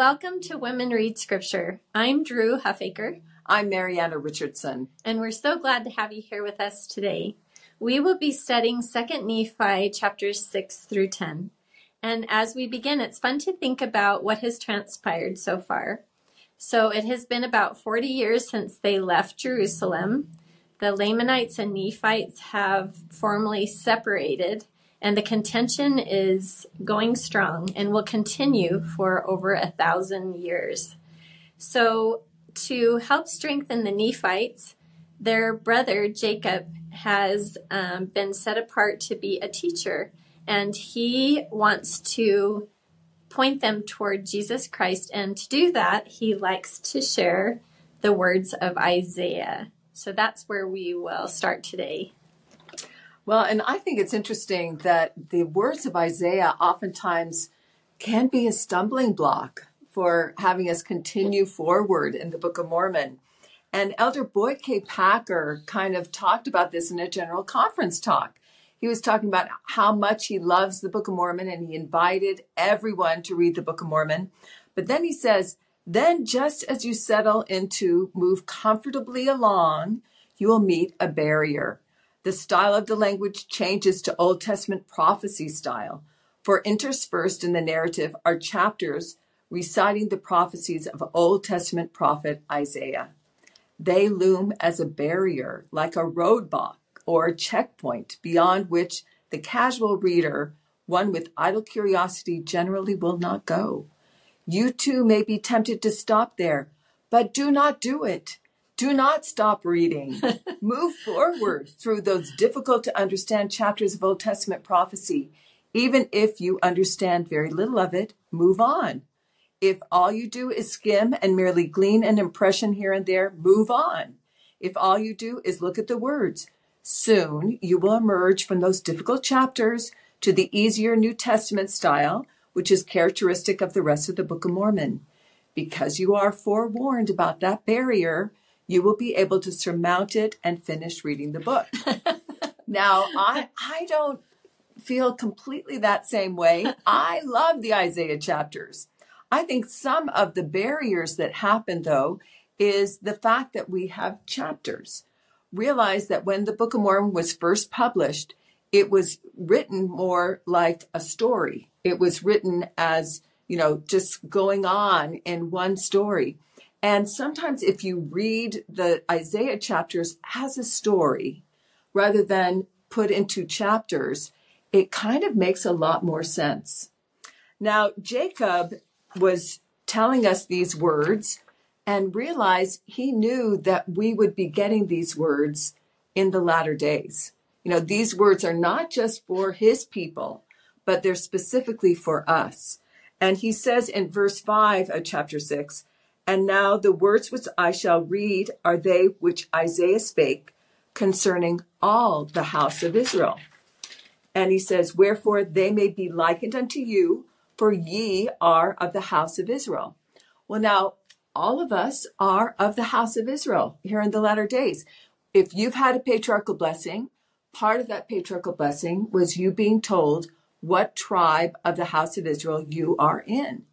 Welcome to Women Read Scripture. I'm Dru Huffaker. I'm Marianna Richardson. And we're so glad to have you here with us today. We will be studying 2nd Nephi chapters 6 through 10. And as we begin, it's fun to think about what has transpired so far. So it has been about 40 years since they left Jerusalem. The Lamanites and Nephites have formally separated and the contention is going strong and will continue for over a thousand years. So, to help strengthen the Nephites, their brother Jacob has um, been set apart to be a teacher, and he wants to point them toward Jesus Christ. And to do that, he likes to share the words of Isaiah. So that's where we will start today. Well, and I think it's interesting that the words of Isaiah oftentimes can be a stumbling block for having us continue forward in the Book of Mormon. And Elder Boyd K. Packer kind of talked about this in a general conference talk. He was talking about how much he loves the Book of Mormon and he invited everyone to read the Book of Mormon. But then he says, then just as you settle into move comfortably along, you will meet a barrier. The style of the language changes to Old Testament prophecy style, for interspersed in the narrative are chapters reciting the prophecies of Old Testament prophet Isaiah. They loom as a barrier, like a roadblock or a checkpoint beyond which the casual reader, one with idle curiosity, generally will not go. You too may be tempted to stop there, but do not do it. Do not stop reading. Move forward through those difficult to understand chapters of Old Testament prophecy. Even if you understand very little of it, move on. If all you do is skim and merely glean an impression here and there, move on. If all you do is look at the words, soon you will emerge from those difficult chapters to the easier New Testament style, which is characteristic of the rest of the Book of Mormon. Because you are forewarned about that barrier, you will be able to surmount it and finish reading the book. now, I, I don't feel completely that same way. I love the Isaiah chapters. I think some of the barriers that happen, though, is the fact that we have chapters. Realize that when the Book of Mormon was first published, it was written more like a story. It was written as, you know, just going on in one story. And sometimes if you read the Isaiah chapters as a story rather than put into chapters, it kind of makes a lot more sense. Now, Jacob was telling us these words and realized he knew that we would be getting these words in the latter days. You know, these words are not just for his people, but they're specifically for us. And he says in verse 5 of chapter 6 and now the words which I shall read are they which Isaiah spake concerning all the house of Israel. And he says, Wherefore they may be likened unto you, for ye are of the house of Israel. Well, now, all of us are of the house of Israel here in the latter days. If you've had a patriarchal blessing, part of that patriarchal blessing was you being told what tribe of the house of Israel you are in.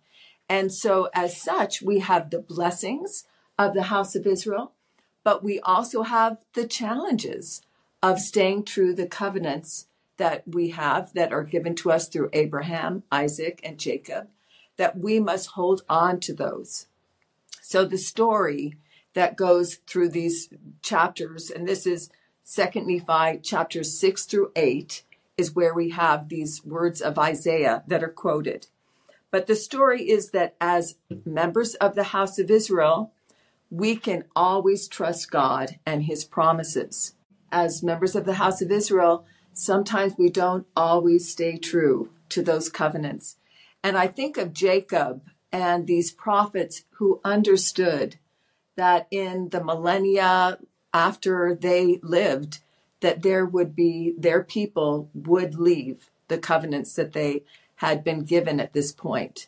And so, as such, we have the blessings of the house of Israel, but we also have the challenges of staying true the covenants that we have that are given to us through Abraham, Isaac, and Jacob, that we must hold on to those. So the story that goes through these chapters, and this is Second Nephi chapters six through eight, is where we have these words of Isaiah that are quoted. But the story is that as members of the house of Israel, we can always trust God and his promises. As members of the house of Israel, sometimes we don't always stay true to those covenants. And I think of Jacob and these prophets who understood that in the millennia after they lived, that there would be, their people would leave the covenants that they had been given at this point.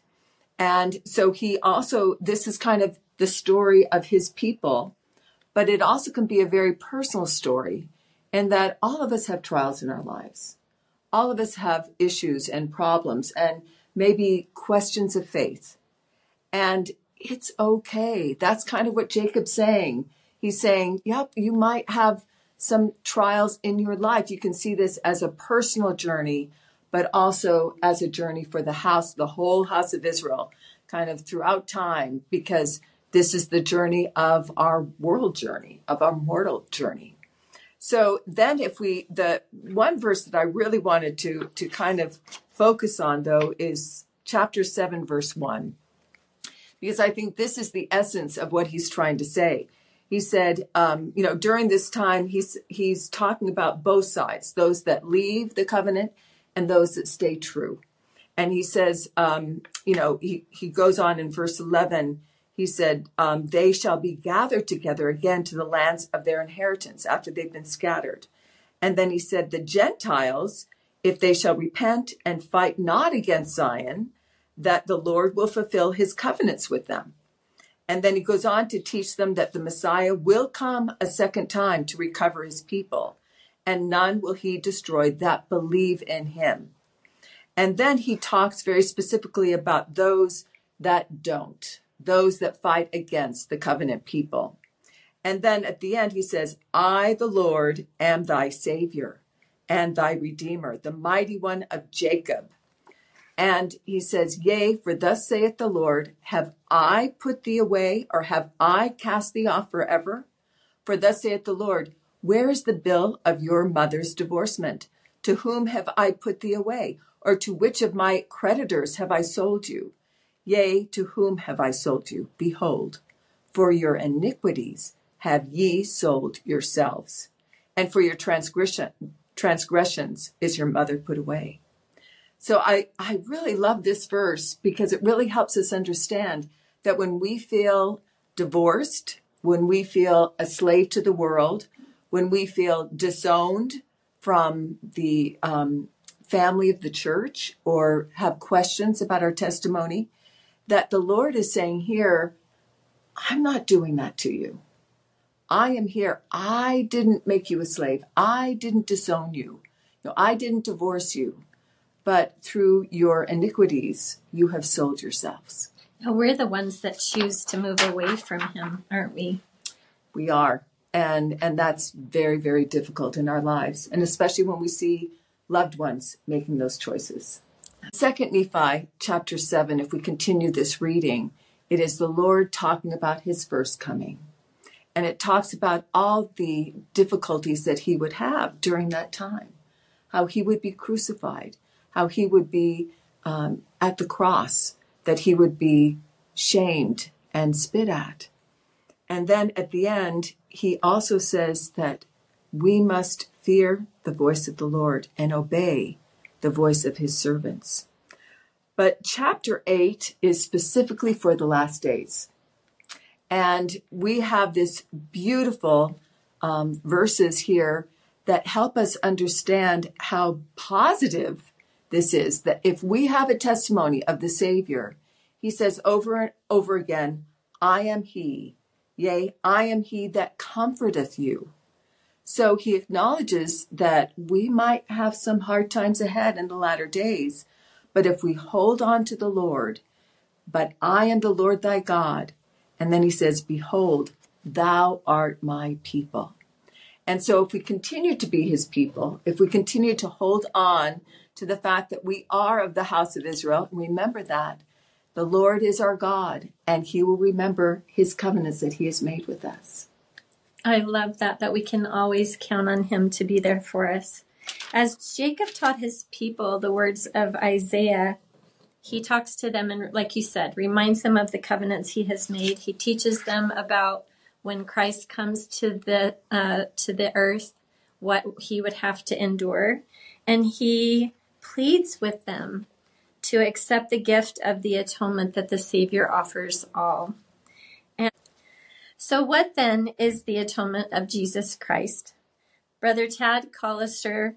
And so he also, this is kind of the story of his people, but it also can be a very personal story in that all of us have trials in our lives. All of us have issues and problems and maybe questions of faith. And it's okay. That's kind of what Jacob's saying. He's saying, yep, you might have some trials in your life. You can see this as a personal journey, but also as a journey for the house, the whole house of Israel, kind of throughout time, because this is the journey of our world journey, of our mortal journey. So then if we the one verse that I really wanted to to kind of focus on though is chapter 7 verse 1 because I think this is the essence of what he's trying to say. He said, um, you know, during this time, he's he's talking about both sides: those that leave the covenant and those that stay true. And he says, um, you know, he he goes on in verse eleven. He said, um, "They shall be gathered together again to the lands of their inheritance after they've been scattered." And then he said, "The Gentiles, if they shall repent and fight not against Zion." that the Lord will fulfill his covenants with them. And then he goes on to teach them that the Messiah will come a second time to recover his people, and none will he destroy that believe in him. And then he talks very specifically about those that don't, those that fight against the covenant people. And then at the end, he says, I, the Lord, am thy Savior and thy Redeemer, the mighty one of Jacob and he says, Yea, for thus saith the Lord, have I put thee away, or have I cast thee off forever? For thus saith the Lord, Where is the bill of your mother's divorcement? To whom have I put thee away? Or to which of my creditors have I sold you? Yea, to whom have I sold you? Behold, for your iniquities have ye sold yourselves, and for your transgression, transgressions is your mother put away. So I, I really love this verse because it really helps us understand that when we feel divorced, when we feel a slave to the world, when we feel disowned from the um, family of the church or have questions about our testimony, that the Lord is saying here, I'm not doing that to you. I am here. I didn't make you a slave. I didn't disown you. No, I didn't divorce you but through your iniquities you have sold yourselves. we're the ones that choose to move away from him, aren't we? We are. And and that's very very difficult in our lives, and especially when we see loved ones making those choices. Second Nephi chapter 7 if we continue this reading, it is the Lord talking about his first coming. And it talks about all the difficulties that he would have during that time. How he would be crucified, how he would be um, at the cross, that he would be shamed and spit at. And then at the end, he also says that we must fear the voice of the Lord and obey the voice of his servants. But chapter 8 is specifically for the last days. And we have this beautiful um, verses here that help us understand how positive this is that if we have a testimony of the Savior, he says over and over again, I am he, yea, I am he that comforteth you. So he acknowledges that we might have some hard times ahead in the latter days, but if we hold on to the Lord, but I am the Lord thy God, and then he says, Behold, thou art my people. And so if we continue to be his people, if we continue to hold on to the fact that we are of the house of Israel. Remember that. The Lord is our God, and He will remember His covenants that He has made with us. I love that, that we can always count on Him to be there for us. As Jacob taught his people the words of Isaiah, he talks to them and, like you said, reminds them of the covenants he has made. He teaches them about when Christ comes to the uh, to the earth, what he would have to endure, and he pleads with them to accept the gift of the atonement that the Savior offers all. And so, what then is the atonement of Jesus Christ? Brother Tad Callister,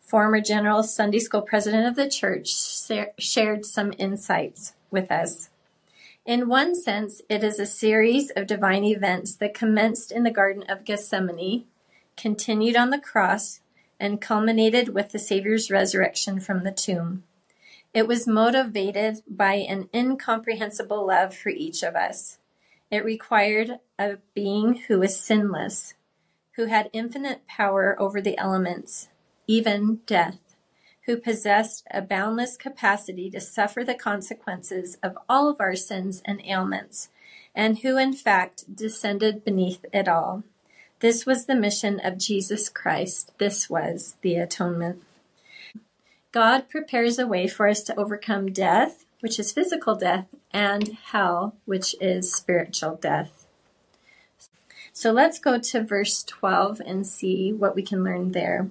former General Sunday School President of the Church, shared some insights with us. In one sense, it is a series of divine events that commenced in the Garden of Gethsemane, continued on the cross, and culminated with the Savior's resurrection from the tomb. It was motivated by an incomprehensible love for each of us. It required a being who was sinless, who had infinite power over the elements, even death, who possessed a boundless capacity to suffer the consequences of all of our sins and ailments, and who in fact descended beneath it all. This was the mission of Jesus Christ. This was the atonement. God prepares a way for us to overcome death, which is physical death, and hell, which is spiritual death. So let's go to verse 12 and see what we can learn there.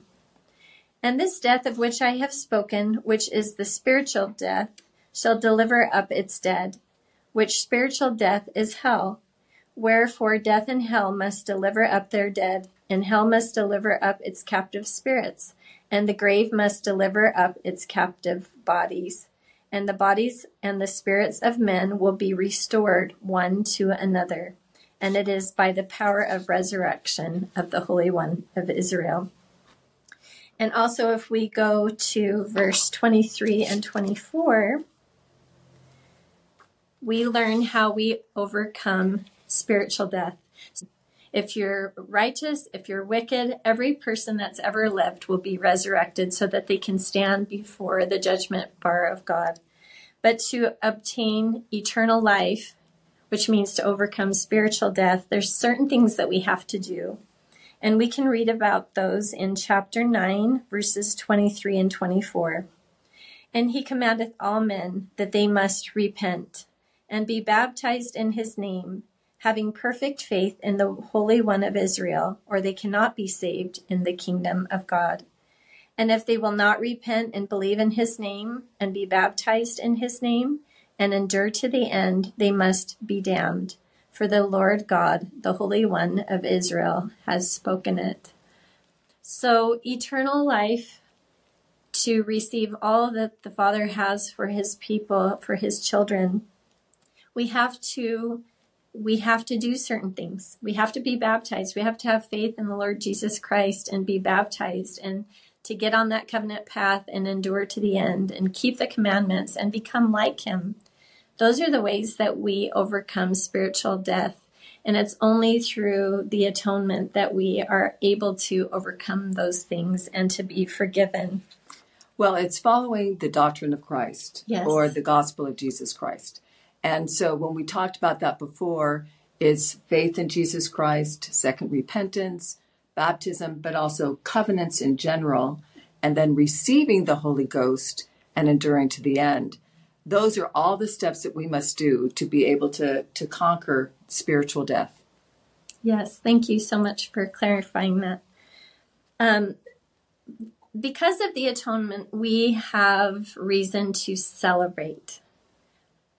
And this death of which I have spoken, which is the spiritual death, shall deliver up its dead, which spiritual death is hell. Wherefore death and hell must deliver up their dead, and hell must deliver up its captive spirits, and the grave must deliver up its captive bodies and the bodies and the spirits of men will be restored one to another. And it is by the power of resurrection of the Holy One of Israel. And also, if we go to verse 23 and 24, we learn how we overcome spiritual death. If you're righteous, if you're wicked, every person that's ever lived will be resurrected so that they can stand before the judgment bar of God. But to obtain eternal life, which means to overcome spiritual death, there's certain things that we have to do. And we can read about those in chapter 9, verses 23 and 24. And he commandeth all men that they must repent and be baptized in his name having perfect faith in the Holy One of Israel, or they cannot be saved in the kingdom of God. And if they will not repent and believe in his name and be baptized in his name and endure to the end, they must be damned. For the Lord God, the Holy One of Israel, has spoken it. So, eternal life to receive all that the Father has for his people, for his children, we have to we have to do certain things. We have to be baptized. We have to have faith in the Lord Jesus Christ and be baptized and to get on that covenant path and endure to the end and keep the commandments and become like him. Those are the ways that we overcome spiritual death. And it's only through the atonement that we are able to overcome those things and to be forgiven. Well, it's following the doctrine of Christ yes. or the gospel of Jesus Christ. And so when we talked about that before, it's faith in Jesus Christ, second repentance, baptism, but also covenants in general, and then receiving the Holy Ghost and enduring to the end. Those are all the steps that we must do to be able to, to conquer spiritual death. Yes, thank you so much for clarifying that. Um, because of the atonement, we have reason to celebrate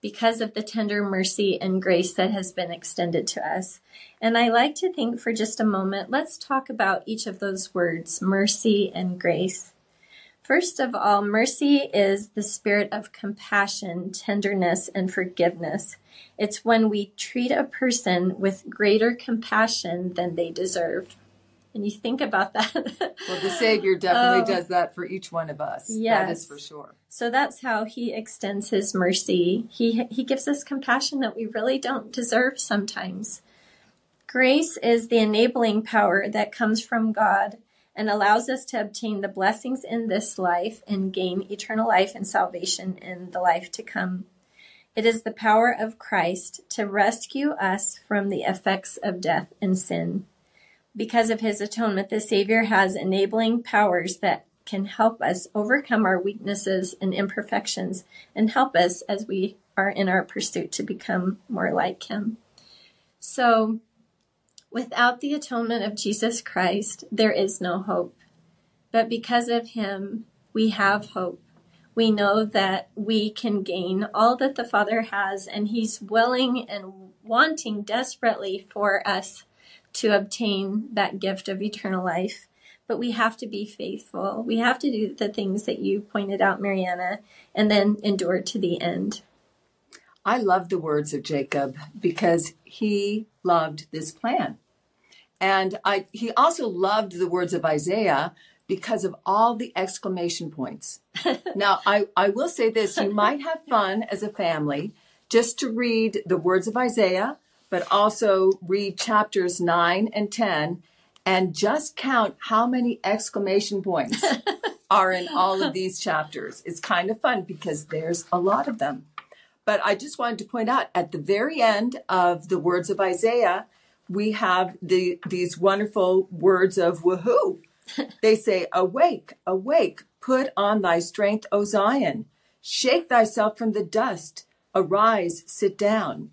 because of the tender mercy and grace that has been extended to us. And I like to think for just a moment, let's talk about each of those words, mercy and grace. First of all, mercy is the spirit of compassion, tenderness, and forgiveness. It's when we treat a person with greater compassion than they deserve. And you think about that. well, the Savior definitely oh, does that for each one of us. Yes. That is for sure. So that's how he extends his mercy. He, he gives us compassion that we really don't deserve sometimes. Grace is the enabling power that comes from God and allows us to obtain the blessings in this life and gain eternal life and salvation in the life to come. It is the power of Christ to rescue us from the effects of death and sin because of his atonement, the Savior has enabling powers that can help us overcome our weaknesses and imperfections and help us as we are in our pursuit to become more like him. So, without the atonement of Jesus Christ, there is no hope. But because of him, we have hope. We know that we can gain all that the Father has, and he's willing and wanting desperately for us to obtain that gift of eternal life. But we have to be faithful. We have to do the things that you pointed out, Marianna, and then endure to the end. I love the words of Jacob because he loved this plan. And I, he also loved the words of Isaiah because of all the exclamation points. now, I, I will say this you might have fun as a family just to read the words of Isaiah, but also read chapters 9 and 10 and just count how many exclamation points are in all of these chapters. It's kind of fun because there's a lot of them. But I just wanted to point out at the very end of the words of Isaiah, we have the these wonderful words of woohoo. They say, Awake, awake, put on thy strength, O Zion. Shake thyself from the dust. Arise, sit down.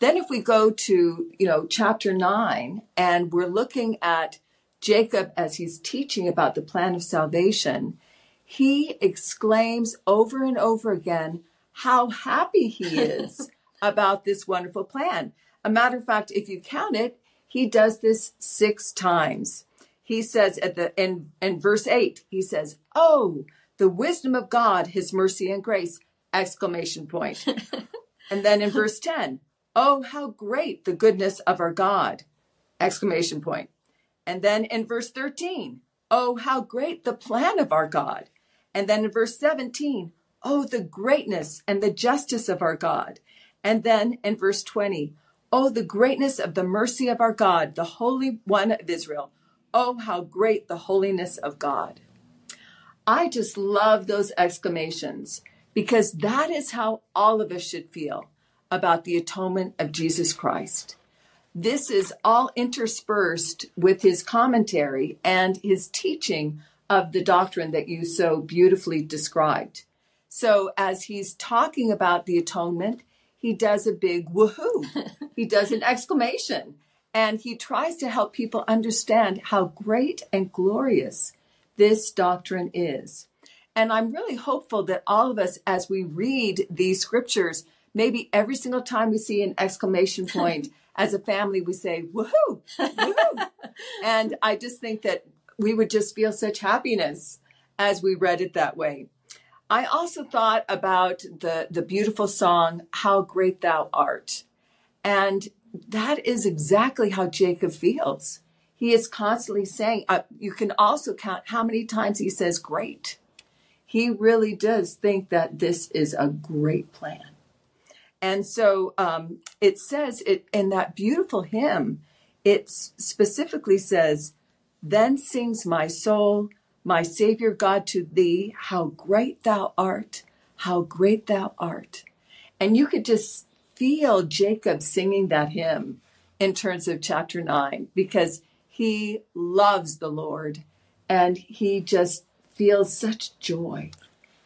Then if we go to, you know, chapter 9 and we're looking at Jacob as he's teaching about the plan of salvation, he exclaims over and over again how happy he is about this wonderful plan. A matter of fact, if you count it, he does this six times. He says at the in, in verse 8, he says, Oh, the wisdom of God, his mercy and grace! Exclamation point. and then in verse 10, Oh, how great the goodness of our God! Exclamation point. And then in verse 13, Oh, how great the plan of our God! And then in verse 17, Oh, the greatness and the justice of our God! And then in verse 20, Oh, the greatness of the mercy of our God, the Holy One of Israel! Oh, how great the holiness of God! I just love those exclamations because that is how all of us should feel about the atonement of Jesus Christ. This is all interspersed with his commentary and his teaching of the doctrine that you so beautifully described. So, as he's talking about the atonement, he does a big woohoo. he does an exclamation. And he tries to help people understand how great and glorious this doctrine is. And I'm really hopeful that all of us, as we read these scriptures, maybe every single time we see an exclamation point, as a family, we say, woohoo, woohoo. and I just think that we would just feel such happiness as we read it that way. I also thought about the, the beautiful song, How Great Thou Art. And that is exactly how Jacob feels. He is constantly saying, uh, you can also count how many times he says great. He really does think that this is a great plan. And so um, it says it in that beautiful hymn, it specifically says, Then sings my soul, my Savior God, to thee, how great thou art, how great thou art. And you could just feel Jacob singing that hymn in terms of chapter 9 because he loves the Lord and he just feels such joy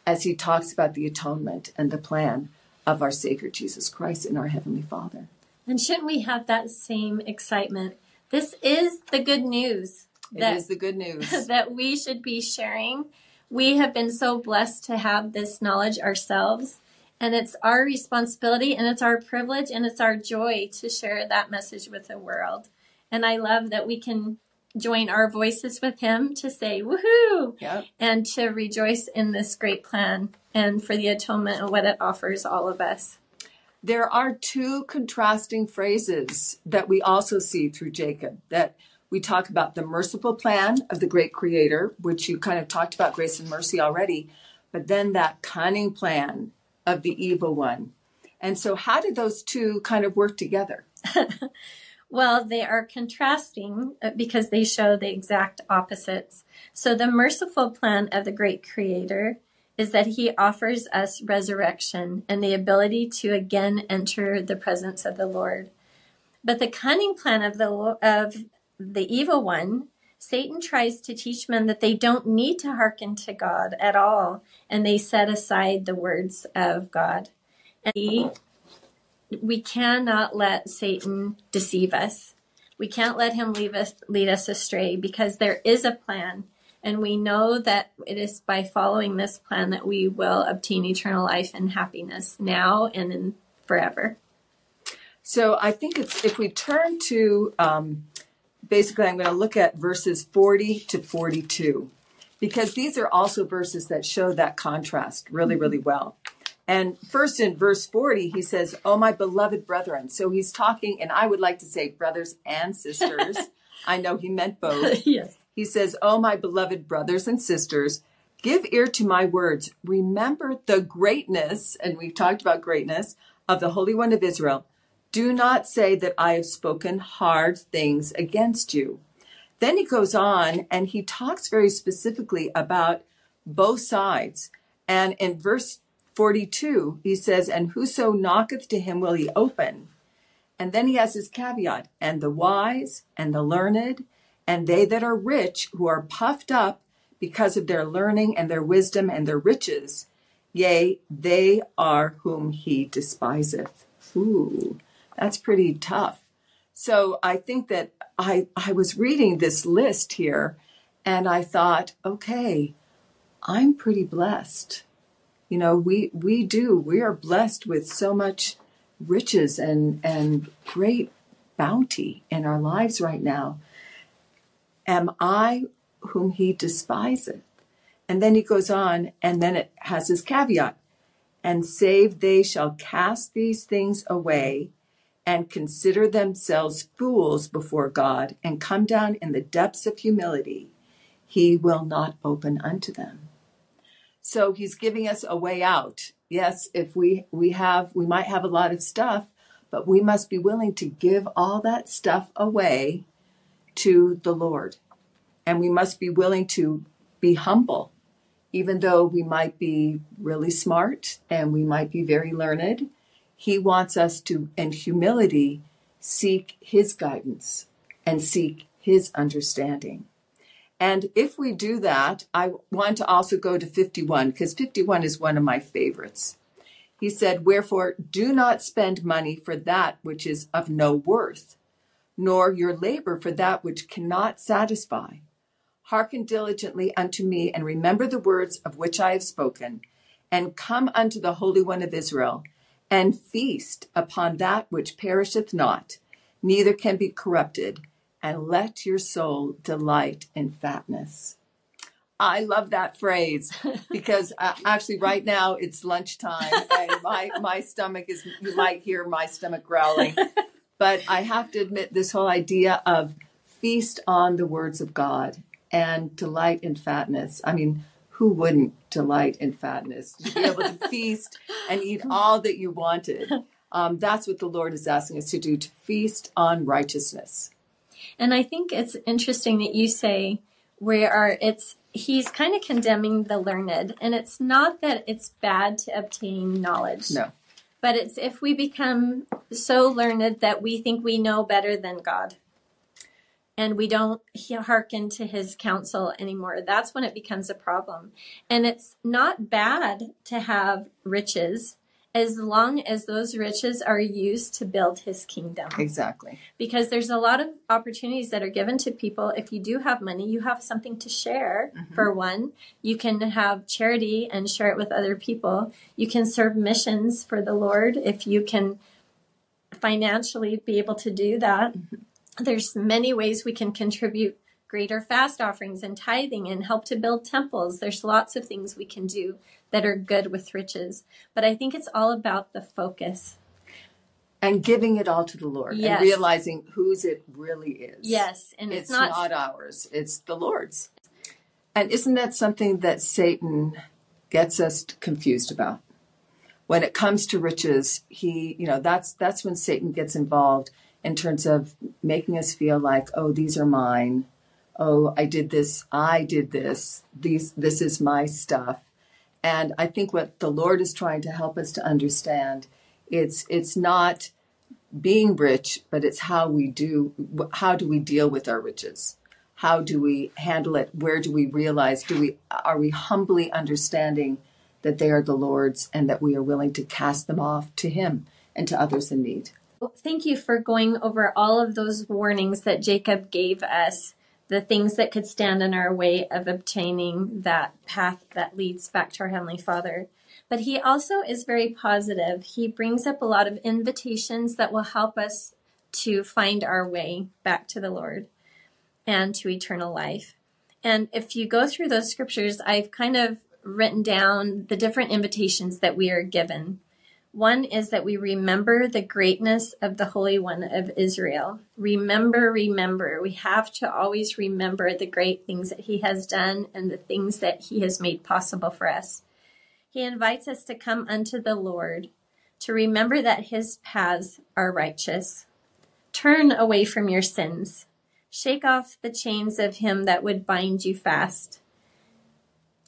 as he talks about the atonement and the plan of our Savior Jesus Christ and our Heavenly Father. And shouldn't we have that same excitement? This is the good news. That, it is the good news. that we should be sharing. We have been so blessed to have this knowledge ourselves. And it's our responsibility and it's our privilege and it's our joy to share that message with the world. And I love that we can join our voices with him to say woohoo yep. and to rejoice in this great plan and for the atonement and what it offers all of us. There are two contrasting phrases that we also see through Jacob that we talk about the merciful plan of the great creator, which you kind of talked about grace and mercy already, but then that cunning plan of the evil one. And so, how did those two kind of work together? well, they are contrasting uh, because they show the exact opposites. So, the merciful plan of the great creator is that he offers us resurrection and the ability to again enter the presence of the Lord. But the cunning plan of the of the evil one, Satan tries to teach men that they don't need to hearken to God at all, and they set aside the words of God. And we, we cannot let Satan deceive us. We can't let him leave us, lead us astray because there is a plan and we know that it is by following this plan that we will obtain eternal life and happiness now and in forever. So I think it's if we turn to um, basically, I'm going to look at verses 40 to 42 because these are also verses that show that contrast really, really well. And first in verse 40, he says, Oh, my beloved brethren. So he's talking, and I would like to say brothers and sisters. I know he meant both. yes. He says, Oh, my beloved brothers and sisters, give ear to my words. Remember the greatness, and we've talked about greatness, of the Holy One of Israel. Do not say that I have spoken hard things against you. Then he goes on and he talks very specifically about both sides. And in verse 42, he says, And whoso knocketh to him will he open. And then he has his caveat, and the wise and the learned and they that are rich who are puffed up because of their learning and their wisdom and their riches, yea, they are whom he despiseth. Ooh, that's pretty tough. So I think that I, I was reading this list here and I thought, okay, I'm pretty blessed. You know, we, we do, we are blessed with so much riches and, and great bounty in our lives right now. Am I whom he despiseth? And then he goes on, and then it has his caveat. And save they shall cast these things away and consider themselves fools before God and come down in the depths of humility, he will not open unto them. So he's giving us a way out. Yes, if we, we have, we might have a lot of stuff, but we must be willing to give all that stuff away to the Lord. And we must be willing to be humble, even though we might be really smart and we might be very learned. He wants us to, in humility, seek His guidance and seek His understanding. And if we do that, I want to also go to 51 because 51 is one of my favorites. He said, Wherefore, do not spend money for that which is of no worth, nor your labor for that which cannot satisfy. Hearken diligently unto me, and remember the words of which I have spoken, and come unto the Holy One of Israel, and feast upon that which perisheth not, neither can be corrupted, and let your soul delight in fatness. I love that phrase because uh, actually, right now it's lunchtime, and my, my stomach is, you might hear my stomach growling. But I have to admit, this whole idea of feast on the words of God and delight in fatness. I mean, who wouldn't delight in fatness? To be able to feast and eat all that you wanted. Um, that's what the Lord is asking us to do to feast on righteousness. And I think it's interesting that you say where it's he's kind of condemning the learned, and it's not that it's bad to obtain knowledge. No. But it's if we become so learned that we think we know better than God and we don't hearken to his counsel anymore, that's when it becomes a problem. And it's not bad to have riches as long as those riches are used to build his kingdom. Exactly. Because there's a lot of opportunities that are given to people. If you do have money, you have something to share, mm-hmm. for one. You can have charity and share it with other people. You can serve missions for the Lord if you can financially be able to do that. Mm-hmm there's many ways we can contribute greater fast offerings and tithing and help to build temples. There's lots of things we can do that are good with riches. But I think it's all about the focus. And giving it all to the Lord yes. and realizing whose it really is. Yes. And it's, it's not, not ours, it's the Lord's. And isn't that something that Satan gets us confused about? When it comes to riches, he, you know, that's that's when Satan gets involved in terms of making us feel like, oh, these are mine. Oh, I did this. I did this. These, this is my stuff. And I think what the Lord is trying to help us to understand, it's it's not being rich, but it's how we do. How do we deal with our riches? How do we handle it? Where do we realize? Do we are we humbly understanding that they are the Lord's and that we are willing to cast them off to Him and to others in need? thank you for going over all of those warnings that Jacob gave us, the things that could stand in our way of obtaining that path that leads back to our Heavenly Father. But he also is very positive. He brings up a lot of invitations that will help us to find our way back to the Lord and to eternal life. And if you go through those scriptures, I've kind of written down the different invitations that we are given One is that we remember the greatness of the Holy One of Israel. Remember, remember. We have to always remember the great things that He has done and the things that He has made possible for us. He invites us to come unto the Lord, to remember that His paths are righteous. Turn away from your sins. Shake off the chains of him that would bind you fast.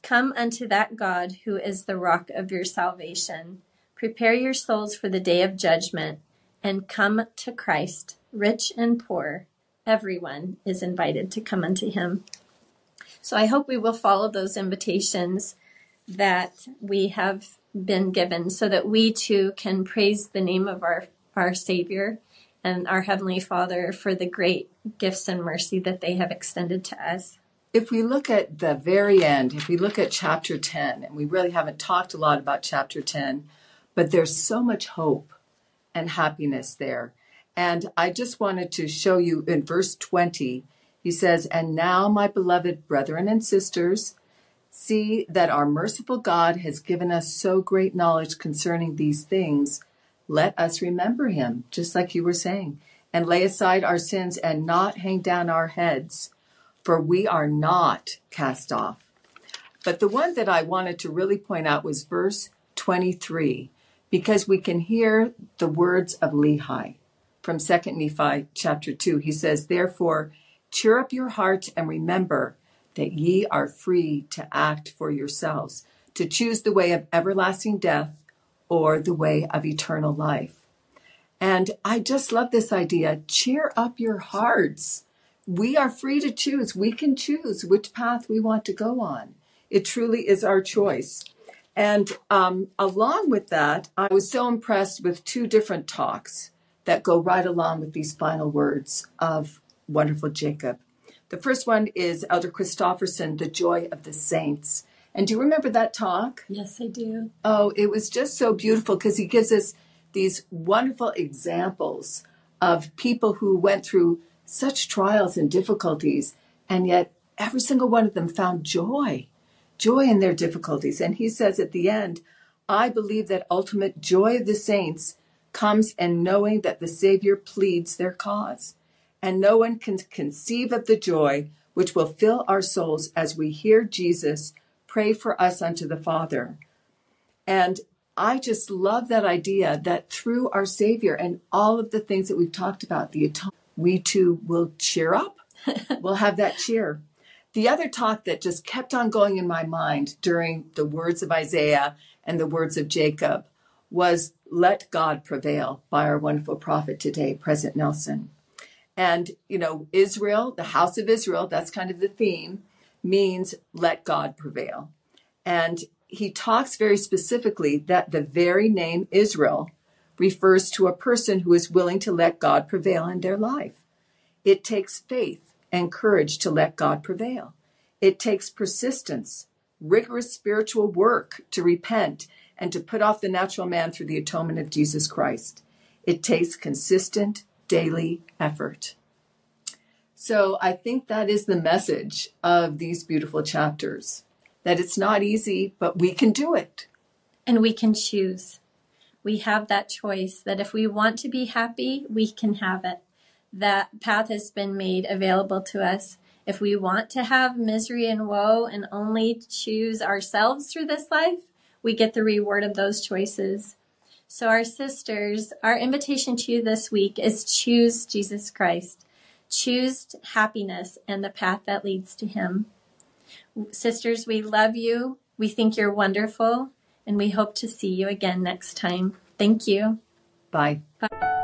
Come unto that God who is the rock of your salvation Prepare your souls for the day of judgment and come to Christ, rich and poor. Everyone is invited to come unto him. So I hope we will follow those invitations that we have been given so that we too can praise the name of our, our Savior and our Heavenly Father for the great gifts and mercy that they have extended to us. If we look at the very end, if we look at chapter 10, and we really haven't talked a lot about chapter 10, but there's so much hope and happiness there. And I just wanted to show you in verse 20, he says, And now, my beloved brethren and sisters, see that our merciful God has given us so great knowledge concerning these things. Let us remember him, just like you were saying, and lay aside our sins and not hang down our heads, for we are not cast off. But the one that I wanted to really point out was verse 23 because we can hear the words of Lehi from 2 Nephi chapter 2. He says, Therefore, cheer up your hearts and remember that ye are free to act for yourselves, to choose the way of everlasting death or the way of eternal life. And I just love this idea cheer up your hearts. We are free to choose. We can choose which path we want to go on. It truly is our choice. And um, along with that, I was so impressed with two different talks that go right along with these final words of wonderful Jacob. The first one is Elder Christofferson, The Joy of the Saints. And do you remember that talk? Yes, I do. Oh, it was just so beautiful because he gives us these wonderful examples of people who went through such trials and difficulties, and yet every single one of them found joy joy in their difficulties. And he says at the end, I believe that ultimate joy of the saints comes in knowing that the Savior pleads their cause. And no one can conceive of the joy which will fill our souls as we hear Jesus pray for us unto the Father. And I just love that idea that through our Savior and all of the things that we've talked about, the atonement, we too will cheer up. we'll have that cheer. The other talk that just kept on going in my mind during the words of Isaiah and the words of Jacob was Let God Prevail by our wonderful prophet today, President Nelson. And, you know, Israel, the house of Israel, that's kind of the theme, means let God prevail. And he talks very specifically that the very name Israel refers to a person who is willing to let God prevail in their life. It takes faith and courage to let God prevail. It takes persistence, rigorous spiritual work to repent and to put off the natural man through the atonement of Jesus Christ. It takes consistent daily effort. So I think that is the message of these beautiful chapters that it's not easy, but we can do it. And we can choose. We have that choice that if we want to be happy, we can have it that path has been made available to us. If we want to have misery and woe and only choose ourselves through this life, we get the reward of those choices. So, our sisters, our invitation to you this week is choose Jesus Christ. Choose happiness and the path that leads to Him. Sisters, we love you. We think you're wonderful, and we hope to see you again next time. Thank you. Bye. Bye.